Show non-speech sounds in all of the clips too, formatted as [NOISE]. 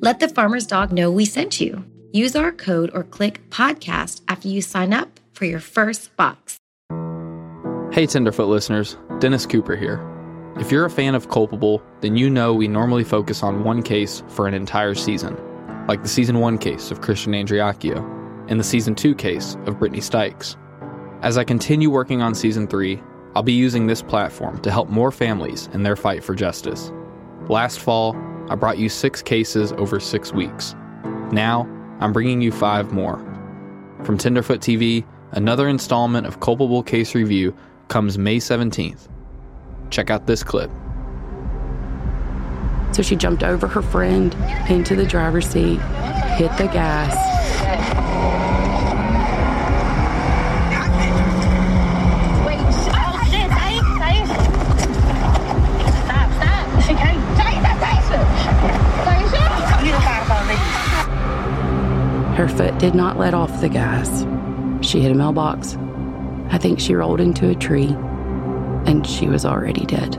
Let the farmer's dog know we sent you. Use our code or click podcast after you sign up for your first box. Hey, Tenderfoot listeners, Dennis Cooper here. If you're a fan of Culpable, then you know we normally focus on one case for an entire season, like the season one case of Christian Andreacchio and the season two case of Brittany Stykes. As I continue working on season three, I'll be using this platform to help more families in their fight for justice. Last fall, I brought you six cases over six weeks. Now, I'm bringing you five more. From Tenderfoot TV, another installment of Culpable Case Review comes May 17th. Check out this clip. So she jumped over her friend into the driver's seat, hit the gas, Her foot did not let off the gas. She hit a mailbox. I think she rolled into a tree, and she was already dead.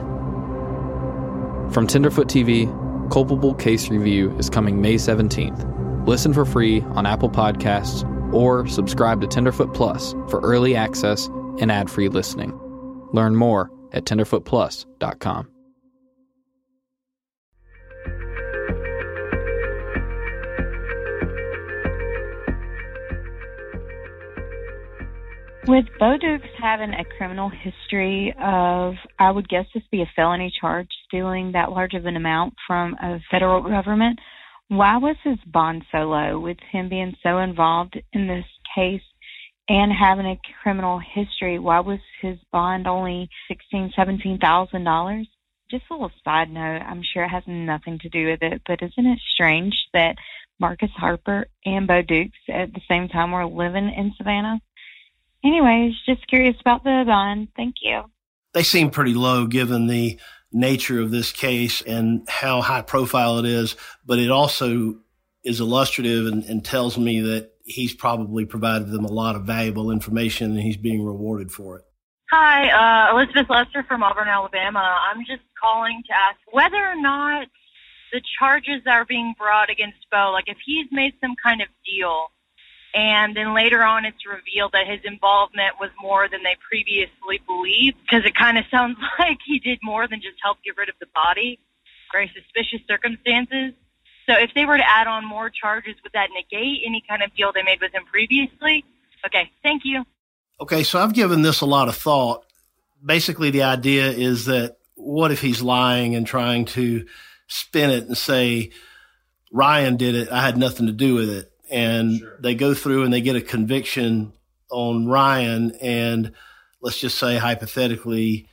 From Tenderfoot TV, Culpable Case Review is coming May 17th. Listen for free on Apple Podcasts or subscribe to Tenderfoot Plus for early access and ad free listening. Learn more at tenderfootplus.com. With Bo Dukes having a criminal history of, I would guess this be a felony charge, stealing that large of an amount from a federal government, why was his bond so low? With him being so involved in this case and having a criminal history, why was his bond only sixteen, seventeen thousand dollars? Just a little side note, I'm sure it has nothing to do with it, but isn't it strange that Marcus Harper and Bo Dukes at the same time were living in Savannah? Anyways, just curious about the bond. Thank you. They seem pretty low given the nature of this case and how high profile it is, but it also is illustrative and, and tells me that he's probably provided them a lot of valuable information and he's being rewarded for it. Hi, uh, Elizabeth Lester from Auburn, Alabama. I'm just calling to ask whether or not the charges that are being brought against Bo, like if he's made some kind of deal and then later on it's revealed that his involvement was more than they previously believed because it kind of sounds [LAUGHS] like he did more than just help get rid of the body. Very suspicious circumstances. So if they were to add on more charges, would that negate any kind of deal they made with him previously? Okay, thank you. Okay, so I've given this a lot of thought. Basically, the idea is that what if he's lying and trying to spin it and say, Ryan did it, I had nothing to do with it and sure. they go through and they get a conviction on Ryan, and let's just say hypothetically,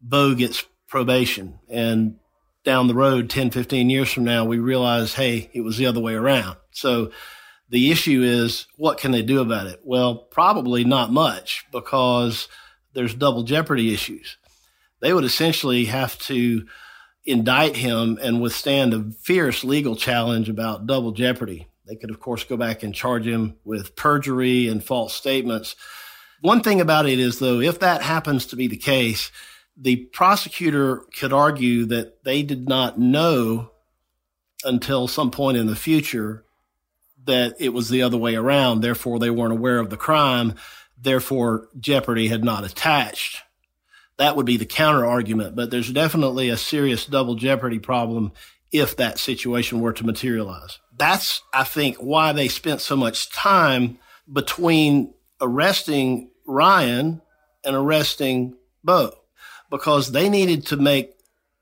Bo gets probation, and down the road, 10, 15 years from now, we realize, hey, it was the other way around. So the issue is, what can they do about it? Well, probably not much because there's double jeopardy issues. They would essentially have to indict him and withstand a fierce legal challenge about double jeopardy. They could, of course, go back and charge him with perjury and false statements. One thing about it is, though, if that happens to be the case, the prosecutor could argue that they did not know until some point in the future that it was the other way around. Therefore, they weren't aware of the crime. Therefore, jeopardy had not attached. That would be the counter argument, but there's definitely a serious double jeopardy problem if that situation were to materialize that's, I think, why they spent so much time between arresting Ryan and arresting Bo because they needed to make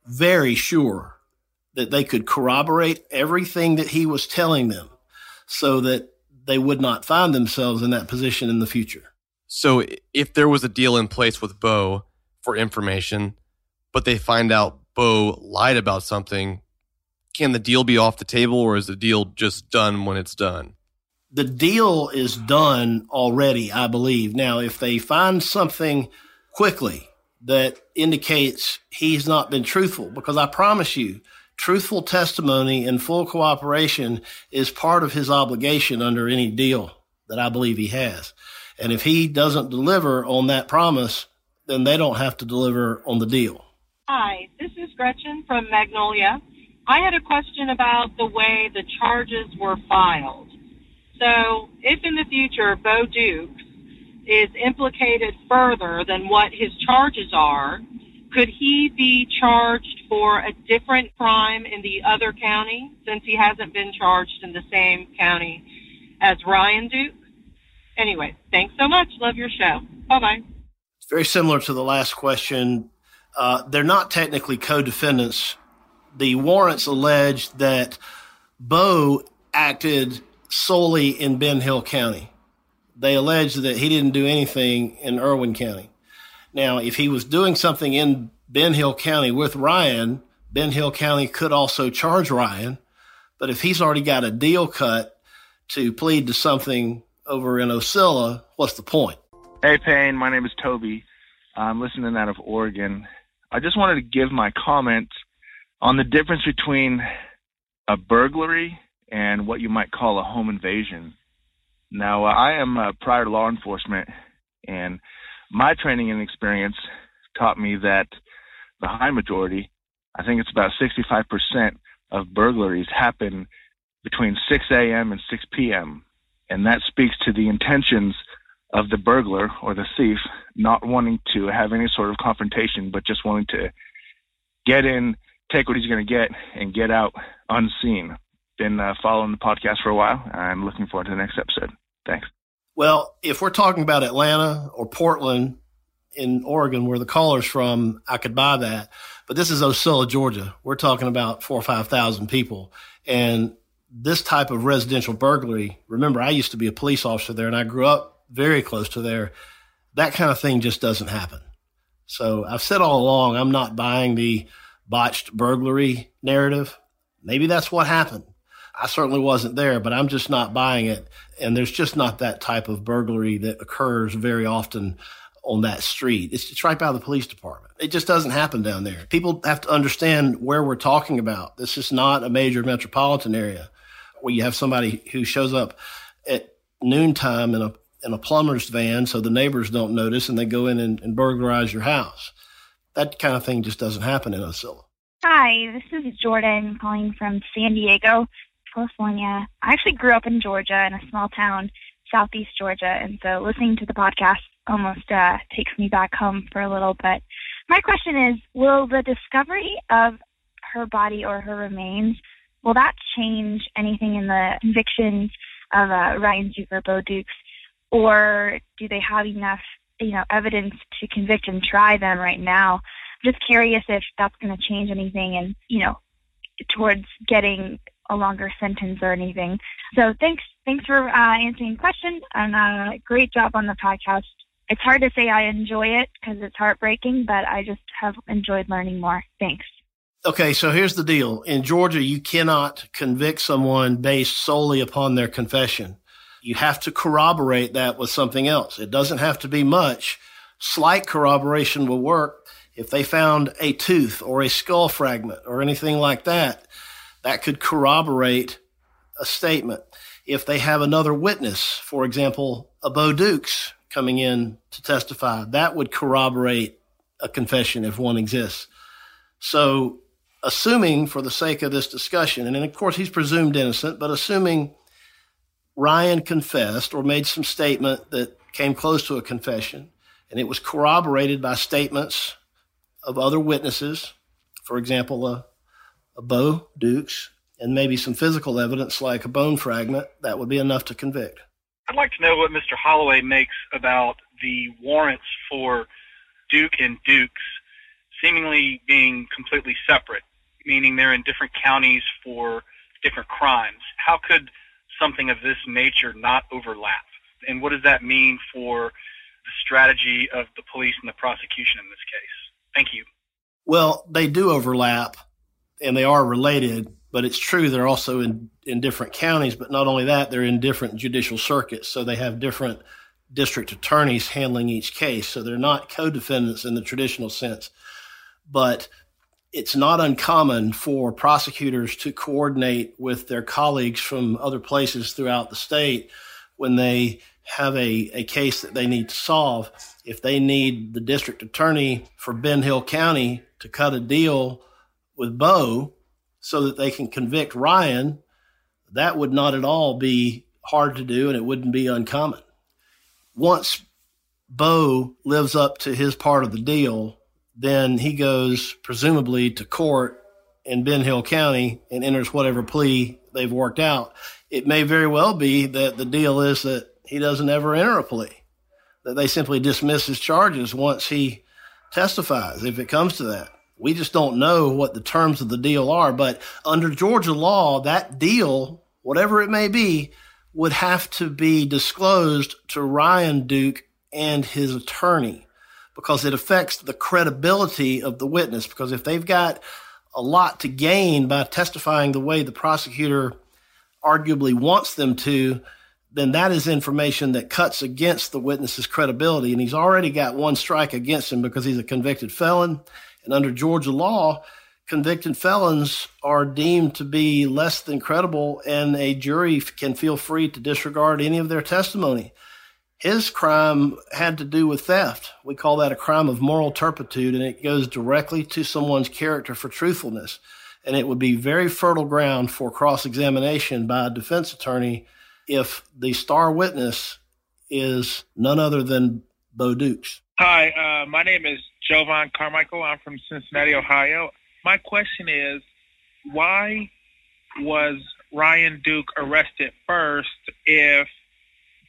very sure that they could corroborate everything that he was telling them so that they would not find themselves in that position in the future. So if there was a deal in place with Bo for information, but they find out Bo lied about something, can the deal be off the table or is the deal just done when it's done? The deal is done already, I believe. Now, if they find something quickly that indicates he's not been truthful, because I promise you, truthful testimony and full cooperation is part of his obligation under any deal that I believe he has. And if he doesn't deliver on that promise, then they don't have to deliver on the deal. Hi, this is Gretchen from Magnolia. I had a question about the way the charges were filed. So, if in the future Bo Dukes is implicated further than what his charges are, could he be charged for a different crime in the other county since he hasn't been charged in the same county as Ryan Duke? Anyway, thanks so much. Love your show. Bye bye. Very similar to the last question. Uh, they're not technically co-defendants. The warrants allege that Bo acted solely in Ben Hill County. They allege that he didn't do anything in Irwin County. Now, if he was doing something in Ben Hill County with Ryan, Ben Hill County could also charge Ryan. But if he's already got a deal cut to plead to something over in Ocilla, what's the point? Hey, Payne. My name is Toby. I'm listening out of Oregon. I just wanted to give my comment on the difference between a burglary and what you might call a home invasion. Now, uh, I am uh, prior law enforcement, and my training and experience taught me that the high majority, I think it's about 65% of burglaries happen between 6 a.m. and 6 p.m. And that speaks to the intentions of the burglar or the thief not wanting to have any sort of confrontation, but just wanting to get in, take what he's going to get, and get out unseen. Been uh, following the podcast for a while. I'm looking forward to the next episode. Thanks. Well, if we're talking about Atlanta or Portland in Oregon, where the caller's from, I could buy that. But this is Ocilla, Georgia. We're talking about four or 5,000 people. And this type of residential burglary, remember, I used to be a police officer there and I grew up very close to there. That kind of thing just doesn't happen. So I've said all along, I'm not buying the botched burglary narrative. Maybe that's what happened. I certainly wasn't there, but I'm just not buying it. And there's just not that type of burglary that occurs very often on that street. It's, it's right by the police department. It just doesn't happen down there. People have to understand where we're talking about. This is not a major metropolitan area where you have somebody who shows up at noontime in a in a plumber's van so the neighbors don't notice and they go in and, and burglarize your house. That kind of thing just doesn't happen in Ocilla. Hi, this is Jordan calling from San Diego, California. I actually grew up in Georgia in a small town, southeast Georgia, and so listening to the podcast almost uh, takes me back home for a little bit. My question is, will the discovery of her body or her remains, will that change anything in the convictions of uh, Ryan Duke or Bo Dukes? or do they have enough you know evidence to convict and try them right now. I'm just curious if that's going to change anything and you know towards getting a longer sentence or anything. So thanks thanks for uh, answering the question and uh, great job on the podcast. It's hard to say i enjoy it because it's heartbreaking but i just have enjoyed learning more. Thanks. Okay, so here's the deal. In Georgia, you cannot convict someone based solely upon their confession you have to corroborate that with something else. It doesn't have to be much. Slight corroboration will work. If they found a tooth or a skull fragment or anything like that, that could corroborate a statement. If they have another witness, for example, a Bo Dukes coming in to testify, that would corroborate a confession if one exists. So, assuming for the sake of this discussion, and of course he's presumed innocent, but assuming Ryan confessed or made some statement that came close to a confession, and it was corroborated by statements of other witnesses, for example, a, a Bo Dukes, and maybe some physical evidence like a bone fragment, that would be enough to convict. I'd like to know what Mr. Holloway makes about the warrants for Duke and Dukes seemingly being completely separate, meaning they're in different counties for different crimes. How could something of this nature not overlap? And what does that mean for the strategy of the police and the prosecution in this case? Thank you. Well, they do overlap and they are related, but it's true they're also in, in different counties. But not only that, they're in different judicial circuits. So they have different district attorneys handling each case. So they're not co defendants in the traditional sense. But it's not uncommon for prosecutors to coordinate with their colleagues from other places throughout the state when they have a, a case that they need to solve. If they need the district attorney for Ben Hill County to cut a deal with Bo so that they can convict Ryan, that would not at all be hard to do and it wouldn't be uncommon. Once Bo lives up to his part of the deal, then he goes presumably to court in Ben Hill County and enters whatever plea they've worked out. It may very well be that the deal is that he doesn't ever enter a plea, that they simply dismiss his charges once he testifies, if it comes to that. We just don't know what the terms of the deal are. But under Georgia law, that deal, whatever it may be, would have to be disclosed to Ryan Duke and his attorney because it affects the credibility of the witness. Because if they've got a lot to gain by testifying the way the prosecutor arguably wants them to, then that is information that cuts against the witness's credibility. And he's already got one strike against him because he's a convicted felon. And under Georgia law, convicted felons are deemed to be less than credible, and a jury can feel free to disregard any of their testimony. His crime had to do with theft. We call that a crime of moral turpitude, and it goes directly to someone's character for truthfulness. And it would be very fertile ground for cross examination by a defense attorney if the star witness is none other than Bo Dukes. Hi, uh, my name is Jovan Carmichael. I'm from Cincinnati, Ohio. My question is why was Ryan Duke arrested first if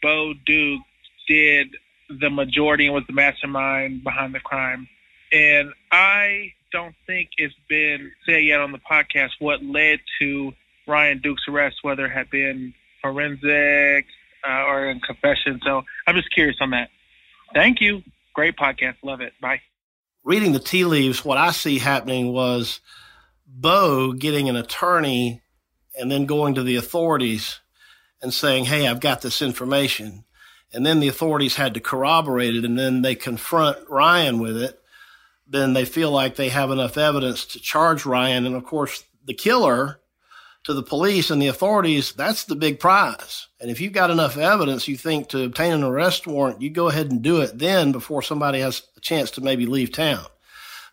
Bo Duke did the majority and was the mastermind behind the crime? And I don't think it's been said yet on the podcast what led to Ryan Duke's arrest, whether it had been forensic uh, or in confession. So I'm just curious on that. Thank you. Great podcast. Love it. Bye. Reading the tea leaves, what I see happening was Bo getting an attorney and then going to the authorities and saying, Hey, I've got this information. And then the authorities had to corroborate it and then they confront Ryan with it. Then they feel like they have enough evidence to charge Ryan. And of course, the killer to the police and the authorities, that's the big prize. And if you've got enough evidence, you think to obtain an arrest warrant, you go ahead and do it then before somebody has a chance to maybe leave town.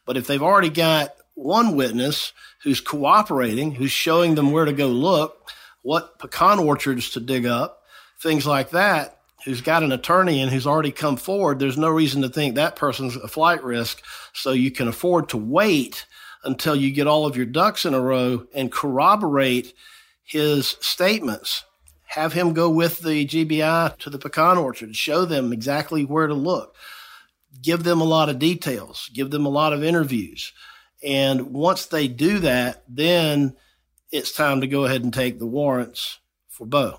But if they've already got one witness who's cooperating, who's showing them where to go look, what pecan orchards to dig up, things like that, who's got an attorney and who's already come forward, there's no reason to think that person's a flight risk. So you can afford to wait until you get all of your ducks in a row and corroborate his statements. Have him go with the GBI to the pecan orchard, show them exactly where to look, give them a lot of details, give them a lot of interviews. And once they do that, then it's time to go ahead and take the warrants for Bo.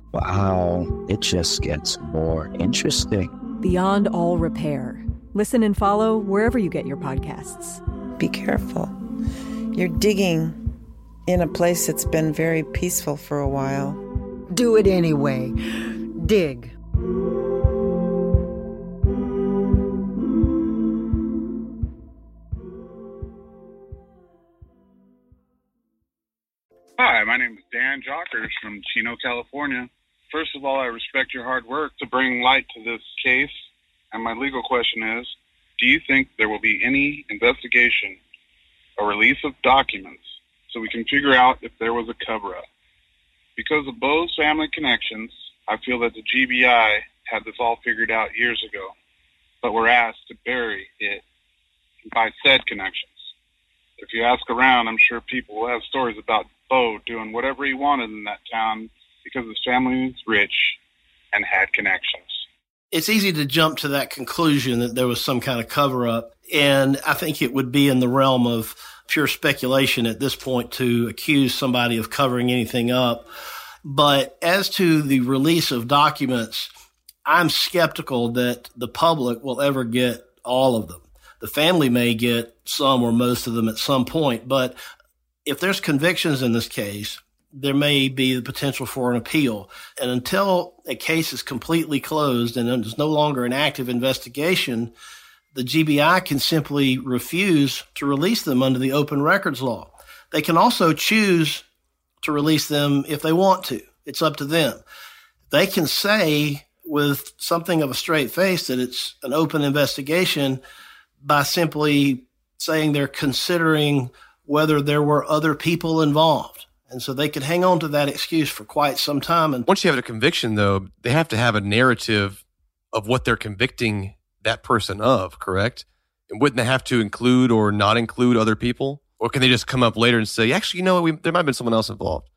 Wow, it just gets more interesting. Beyond All Repair. Listen and follow wherever you get your podcasts. Be careful. You're digging in a place that's been very peaceful for a while. Do it anyway. Dig. Hi, my name is Dan Jockers from Chino, California. First of all, I respect your hard work to bring light to this case. And my legal question is Do you think there will be any investigation or release of documents so we can figure out if there was a cover up? Because of Bo's family connections, I feel that the GBI had this all figured out years ago, but were asked to bury it by said connections. If you ask around, I'm sure people will have stories about Bo doing whatever he wanted in that town because his family was rich and had connections. It's easy to jump to that conclusion that there was some kind of cover up. And I think it would be in the realm of pure speculation at this point to accuse somebody of covering anything up. But as to the release of documents, I'm skeptical that the public will ever get all of them. The family may get some or most of them at some point, but if there's convictions in this case, there may be the potential for an appeal. And until a case is completely closed and there's no longer an active investigation, the GBI can simply refuse to release them under the open records law. They can also choose to release them if they want to. It's up to them. They can say with something of a straight face that it's an open investigation by simply saying they're considering whether there were other people involved. And so they could hang on to that excuse for quite some time. And once you have a conviction, though, they have to have a narrative of what they're convicting that person of, correct? And wouldn't they have to include or not include other people? Or can they just come up later and say, actually, you know what, we, there might have been someone else involved?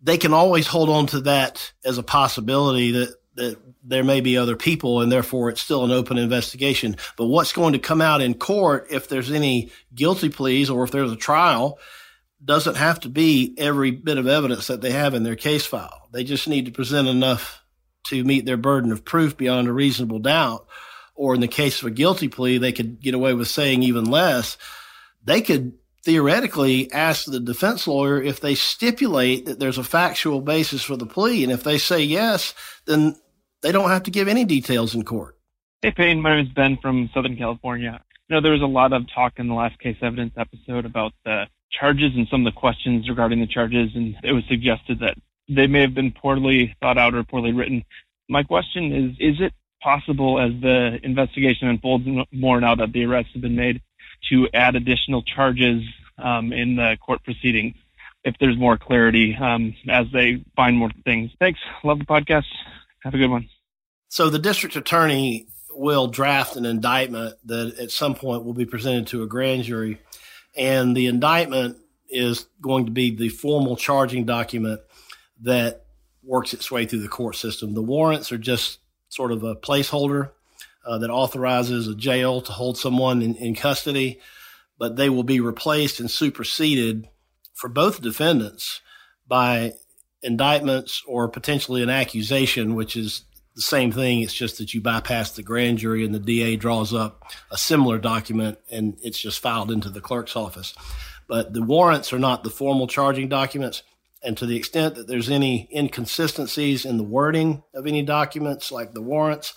They can always hold on to that as a possibility that, that there may be other people and therefore it's still an open investigation. But what's going to come out in court if there's any guilty pleas or if there's a trial doesn't have to be every bit of evidence that they have in their case file. They just need to present enough to meet their burden of proof beyond a reasonable doubt. Or in the case of a guilty plea, they could get away with saying even less. They could theoretically ask the defense lawyer if they stipulate that there's a factual basis for the plea. And if they say yes, then they don't have to give any details in court. Hey, Payne. My name is Ben from Southern California. You know, there was a lot of talk in the last case evidence episode about the charges and some of the questions regarding the charges, and it was suggested that they may have been poorly thought out or poorly written. My question is, is it possible as the investigation unfolds more now that the arrests have been made to add additional charges um, in the court proceedings if there's more clarity um, as they find more things? Thanks. Love the podcast. Have a good one. So the district attorney will draft an indictment that at some point will be presented to a grand jury and the indictment is going to be the formal charging document that works its way through the court system. The warrants are just sort of a placeholder uh, that authorizes a jail to hold someone in, in custody, but they will be replaced and superseded for both defendants by indictments or potentially an accusation, which is the same thing. It's just that you bypass the grand jury and the DA draws up a similar document and it's just filed into the clerk's office. But the warrants are not the formal charging documents. And to the extent that there's any inconsistencies in the wording of any documents, like the warrants,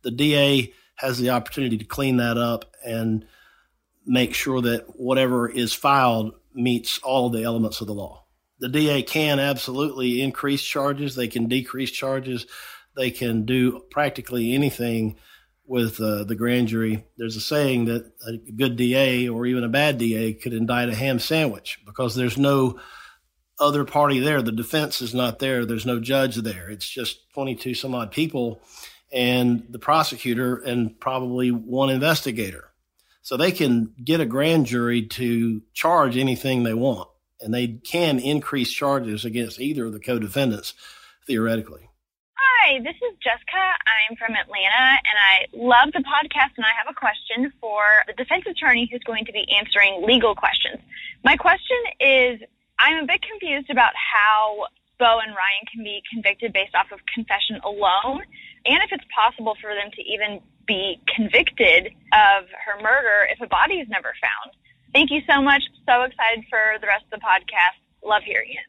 the DA has the opportunity to clean that up and make sure that whatever is filed meets all the elements of the law. The DA can absolutely increase charges, they can decrease charges, they can do practically anything with uh, the grand jury. There's a saying that a good DA or even a bad DA could indict a ham sandwich because there's no other party there. The defense is not there. There's no judge there. It's just 22 some odd people and the prosecutor and probably one investigator. So they can get a grand jury to charge anything they want, and they can increase charges against either of the co defendants theoretically. Hi, this is Jessica. I'm from Atlanta and I love the podcast and I have a question for the defense attorney who's going to be answering legal questions. My question is I'm a bit confused about how Bo and Ryan can be convicted based off of confession alone and if it's possible for them to even be convicted of her murder if a body is never found. Thank you so much. So excited for the rest of the podcast. Love hearing it.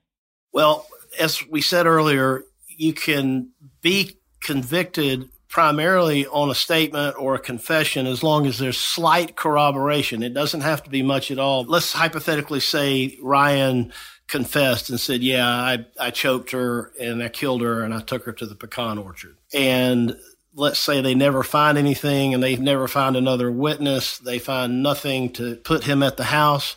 Well, as we said earlier, you can be convicted primarily on a statement or a confession as long as there's slight corroboration. It doesn't have to be much at all. Let's hypothetically say Ryan confessed and said, Yeah, I, I choked her and I killed her and I took her to the pecan orchard. And let's say they never find anything and they never find another witness, they find nothing to put him at the house.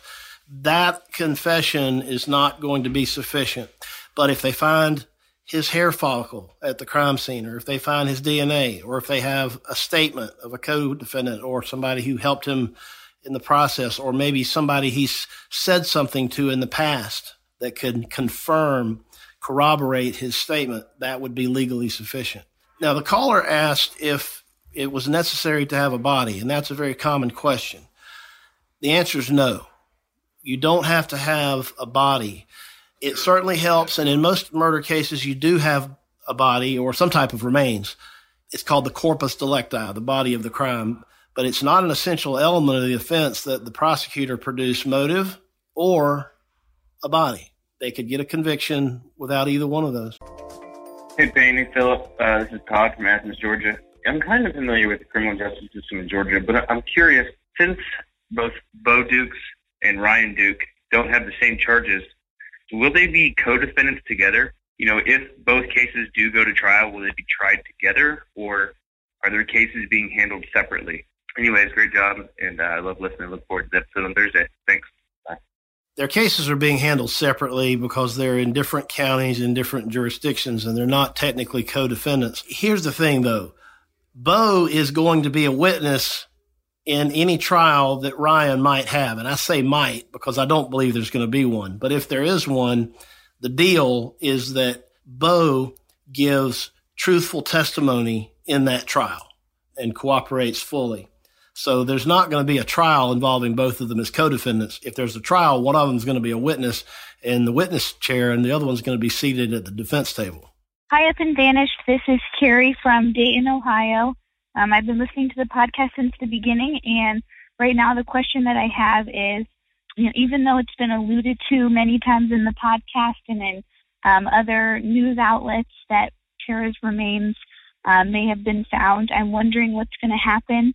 That confession is not going to be sufficient. But if they find his hair follicle at the crime scene, or if they find his DNA, or if they have a statement of a co defendant or somebody who helped him in the process, or maybe somebody he's said something to in the past that could confirm, corroborate his statement, that would be legally sufficient. Now, the caller asked if it was necessary to have a body, and that's a very common question. The answer is no. You don't have to have a body it certainly helps. And in most murder cases, you do have a body or some type of remains. It's called the corpus delicti, the body of the crime. But it's not an essential element of the offense that the prosecutor produce motive or a body. They could get a conviction without either one of those. Hey, Benny, Philip. Uh, this is Todd from Athens, Georgia. I'm kind of familiar with the criminal justice system in Georgia, but I'm curious since both Bo Dukes and Ryan Duke don't have the same charges will they be co-defendants together? You know, if both cases do go to trial, will they be tried together, or are their cases being handled separately? Anyways, great job, and uh, I love listening. I Look forward to the episode on Thursday. Thanks. Bye. Their cases are being handled separately because they're in different counties and different jurisdictions, and they're not technically co-defendants. Here's the thing, though: Bo is going to be a witness in any trial that Ryan might have. And I say might because I don't believe there's going to be one. But if there is one, the deal is that Bo gives truthful testimony in that trial and cooperates fully. So there's not going to be a trial involving both of them as co-defendants. If there's a trial, one of them is going to be a witness in the witness chair and the other one's going to be seated at the defense table. Hi, up and vanished. This is Carrie from Dayton, Ohio. Um, I've been listening to the podcast since the beginning, and right now the question that I have is, you know, even though it's been alluded to many times in the podcast and in um, other news outlets that Tara's remains um, may have been found, I'm wondering what's going to happen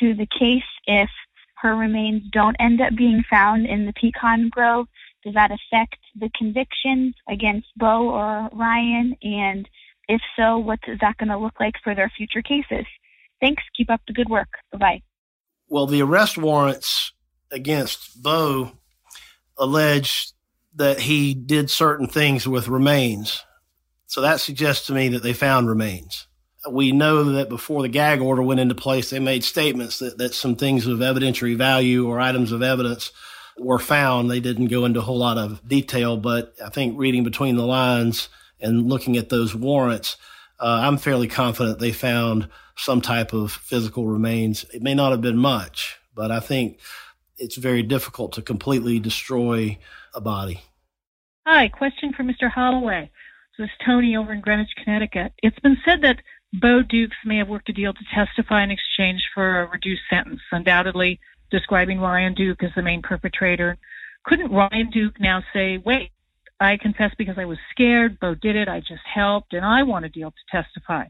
to the case if her remains don't end up being found in the pecan grove. Does that affect the convictions against Bo or Ryan? And if so, what is that going to look like for their future cases? Thanks. Keep up the good work. Bye bye. Well, the arrest warrants against Bo allege that he did certain things with remains. So that suggests to me that they found remains. We know that before the gag order went into place, they made statements that, that some things of evidentiary value or items of evidence were found. They didn't go into a whole lot of detail, but I think reading between the lines and looking at those warrants, uh, I'm fairly confident they found some type of physical remains. It may not have been much, but I think it's very difficult to completely destroy a body. Hi, question for Mr. Holloway. This is Tony over in Greenwich, Connecticut. It's been said that Bo Dukes may have worked a deal to testify in exchange for a reduced sentence, undoubtedly describing Ryan Duke as the main perpetrator. Couldn't Ryan Duke now say, wait, I confess because I was scared. Bo did it. I just helped, and I want a deal to testify.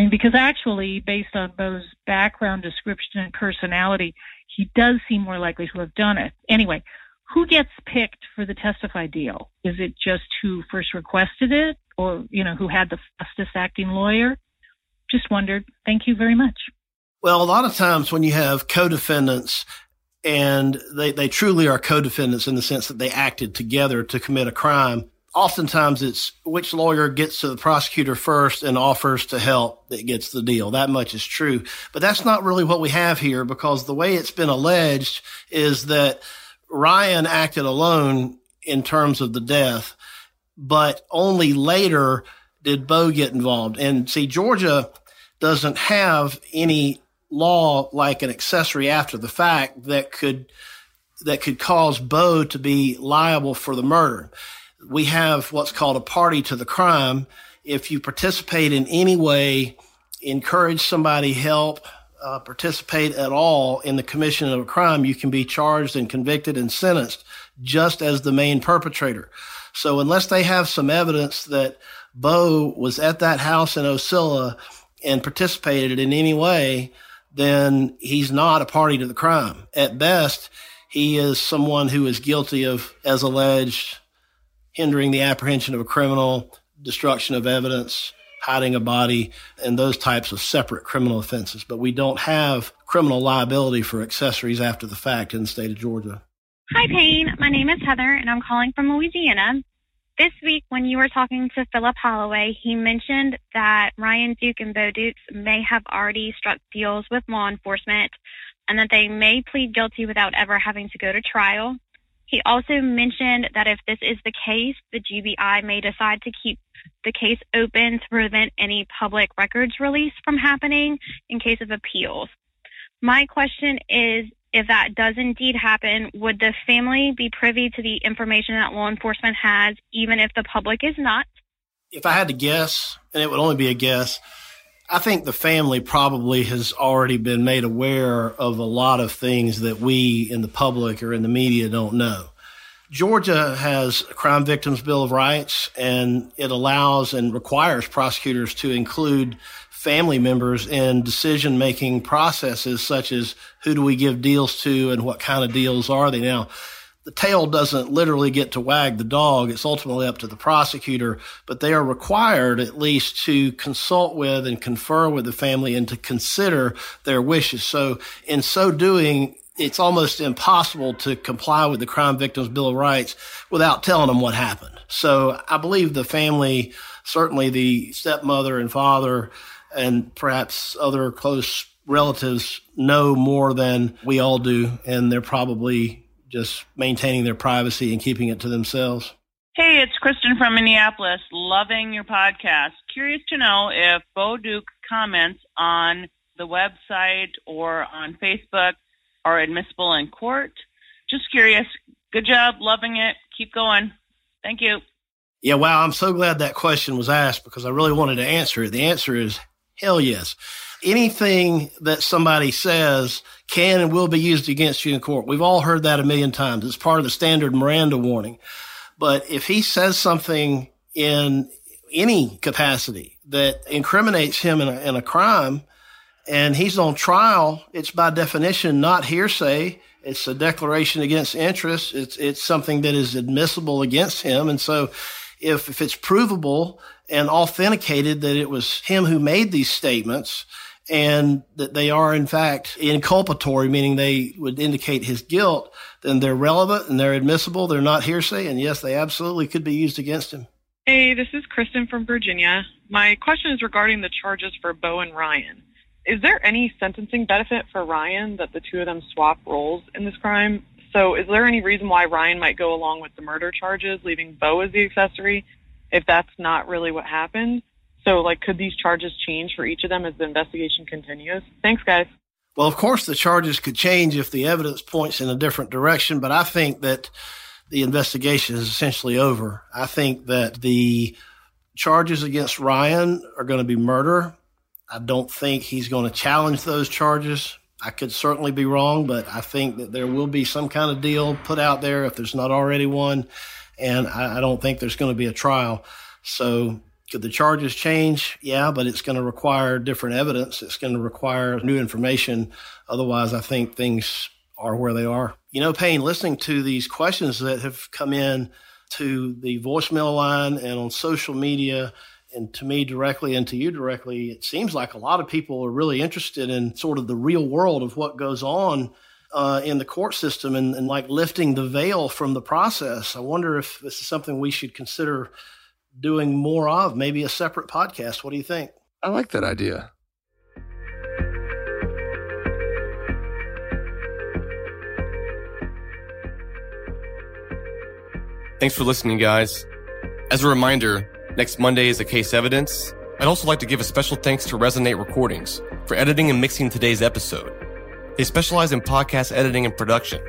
Mean, because actually, based on Bo's background description and personality, he does seem more likely to have done it. Anyway, who gets picked for the testify deal? Is it just who first requested it, or you know, who had the fastest acting lawyer? Just wondered. Thank you very much. Well, a lot of times when you have co-defendants and they, they truly are co-defendants in the sense that they acted together to commit a crime. Oftentimes it's which lawyer gets to the prosecutor first and offers to help that gets the deal. That much is true. But that's not really what we have here because the way it's been alleged is that Ryan acted alone in terms of the death, but only later did Bo get involved. And see, Georgia doesn't have any law like an accessory after the fact that could that could cause Bo to be liable for the murder. We have what's called a party to the crime. If you participate in any way, encourage somebody help, uh, participate at all in the commission of a crime, you can be charged and convicted and sentenced just as the main perpetrator. So unless they have some evidence that Bo was at that house in Ocilla and participated in any way, then he's not a party to the crime. At best, he is someone who is guilty of, as alleged, hindering the apprehension of a criminal, destruction of evidence, hiding a body, and those types of separate criminal offenses. But we don't have criminal liability for accessories after the fact in the state of Georgia. Hi, Payne. My name is Heather, and I'm calling from Louisiana. This week, when you were talking to Philip Holloway, he mentioned that Ryan Duke and Bo Dukes may have already struck deals with law enforcement and that they may plead guilty without ever having to go to trial. He also mentioned that if this is the case, the GBI may decide to keep the case open to prevent any public records release from happening in case of appeals. My question is if that does indeed happen, would the family be privy to the information that law enforcement has, even if the public is not? If I had to guess, and it would only be a guess, I think the family probably has already been made aware of a lot of things that we in the public or in the media don't know. Georgia has a Crime Victims Bill of Rights, and it allows and requires prosecutors to include family members in decision making processes such as who do we give deals to and what kind of deals are they now the tail doesn't literally get to wag the dog. It's ultimately up to the prosecutor but they are required at least to consult with and confer with the family and to consider their wishes. So in so doing it's almost impossible to comply with the crime victims bill of rights without telling them what happened. So i believe the family certainly the stepmother and father and perhaps other close relatives know more than we all do, and they're probably just maintaining their privacy and keeping it to themselves. Hey, it's Kristen from Minneapolis. Loving your podcast. Curious to know if Bo Duke comments on the website or on Facebook are admissible in court. Just curious. Good job. Loving it. Keep going. Thank you. Yeah, wow. I'm so glad that question was asked because I really wanted to answer it. The answer is Hell yes. Anything that somebody says can and will be used against you in court. We've all heard that a million times. It's part of the standard Miranda warning. But if he says something in any capacity that incriminates him in a, in a crime and he's on trial, it's by definition not hearsay. It's a declaration against interest. It's, it's something that is admissible against him. And so if, if it's provable and authenticated that it was him who made these statements and that they are in fact inculpatory, meaning they would indicate his guilt, then they're relevant and they're admissible. They're not hearsay. And yes, they absolutely could be used against him. Hey, this is Kristen from Virginia. My question is regarding the charges for Bo and Ryan. Is there any sentencing benefit for Ryan that the two of them swap roles in this crime? So, is there any reason why Ryan might go along with the murder charges, leaving Bo as the accessory, if that's not really what happened. So, like, could these charges change for each of them as the investigation continues? Thanks, guys. Well, of course, the charges could change if the evidence points in a different direction, but I think that the investigation is essentially over. I think that the charges against Ryan are going to be murder. I don't think he's going to challenge those charges. I could certainly be wrong, but I think that there will be some kind of deal put out there if there's not already one and I, I don't think there's going to be a trial. So could the charges change? Yeah, but it's going to require different evidence. It's going to require new information. Otherwise, I think things are where they are. You know, Payne, listening to these questions that have come in to the voicemail line and on social media and to me directly and to you directly, it seems like a lot of people are really interested in sort of the real world of what goes on uh, in the court system and, and like lifting the veil from the process. I wonder if this is something we should consider doing more of, maybe a separate podcast. What do you think? I like that idea. Thanks for listening, guys. As a reminder, next Monday is a case evidence. I'd also like to give a special thanks to Resonate Recordings for editing and mixing today's episode. They specialize in podcast editing and production.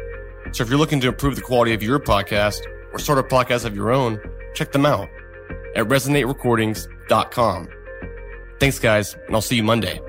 So if you're looking to improve the quality of your podcast or start a podcast of your own, check them out at resonaterecordings.com. Thanks, guys, and I'll see you Monday.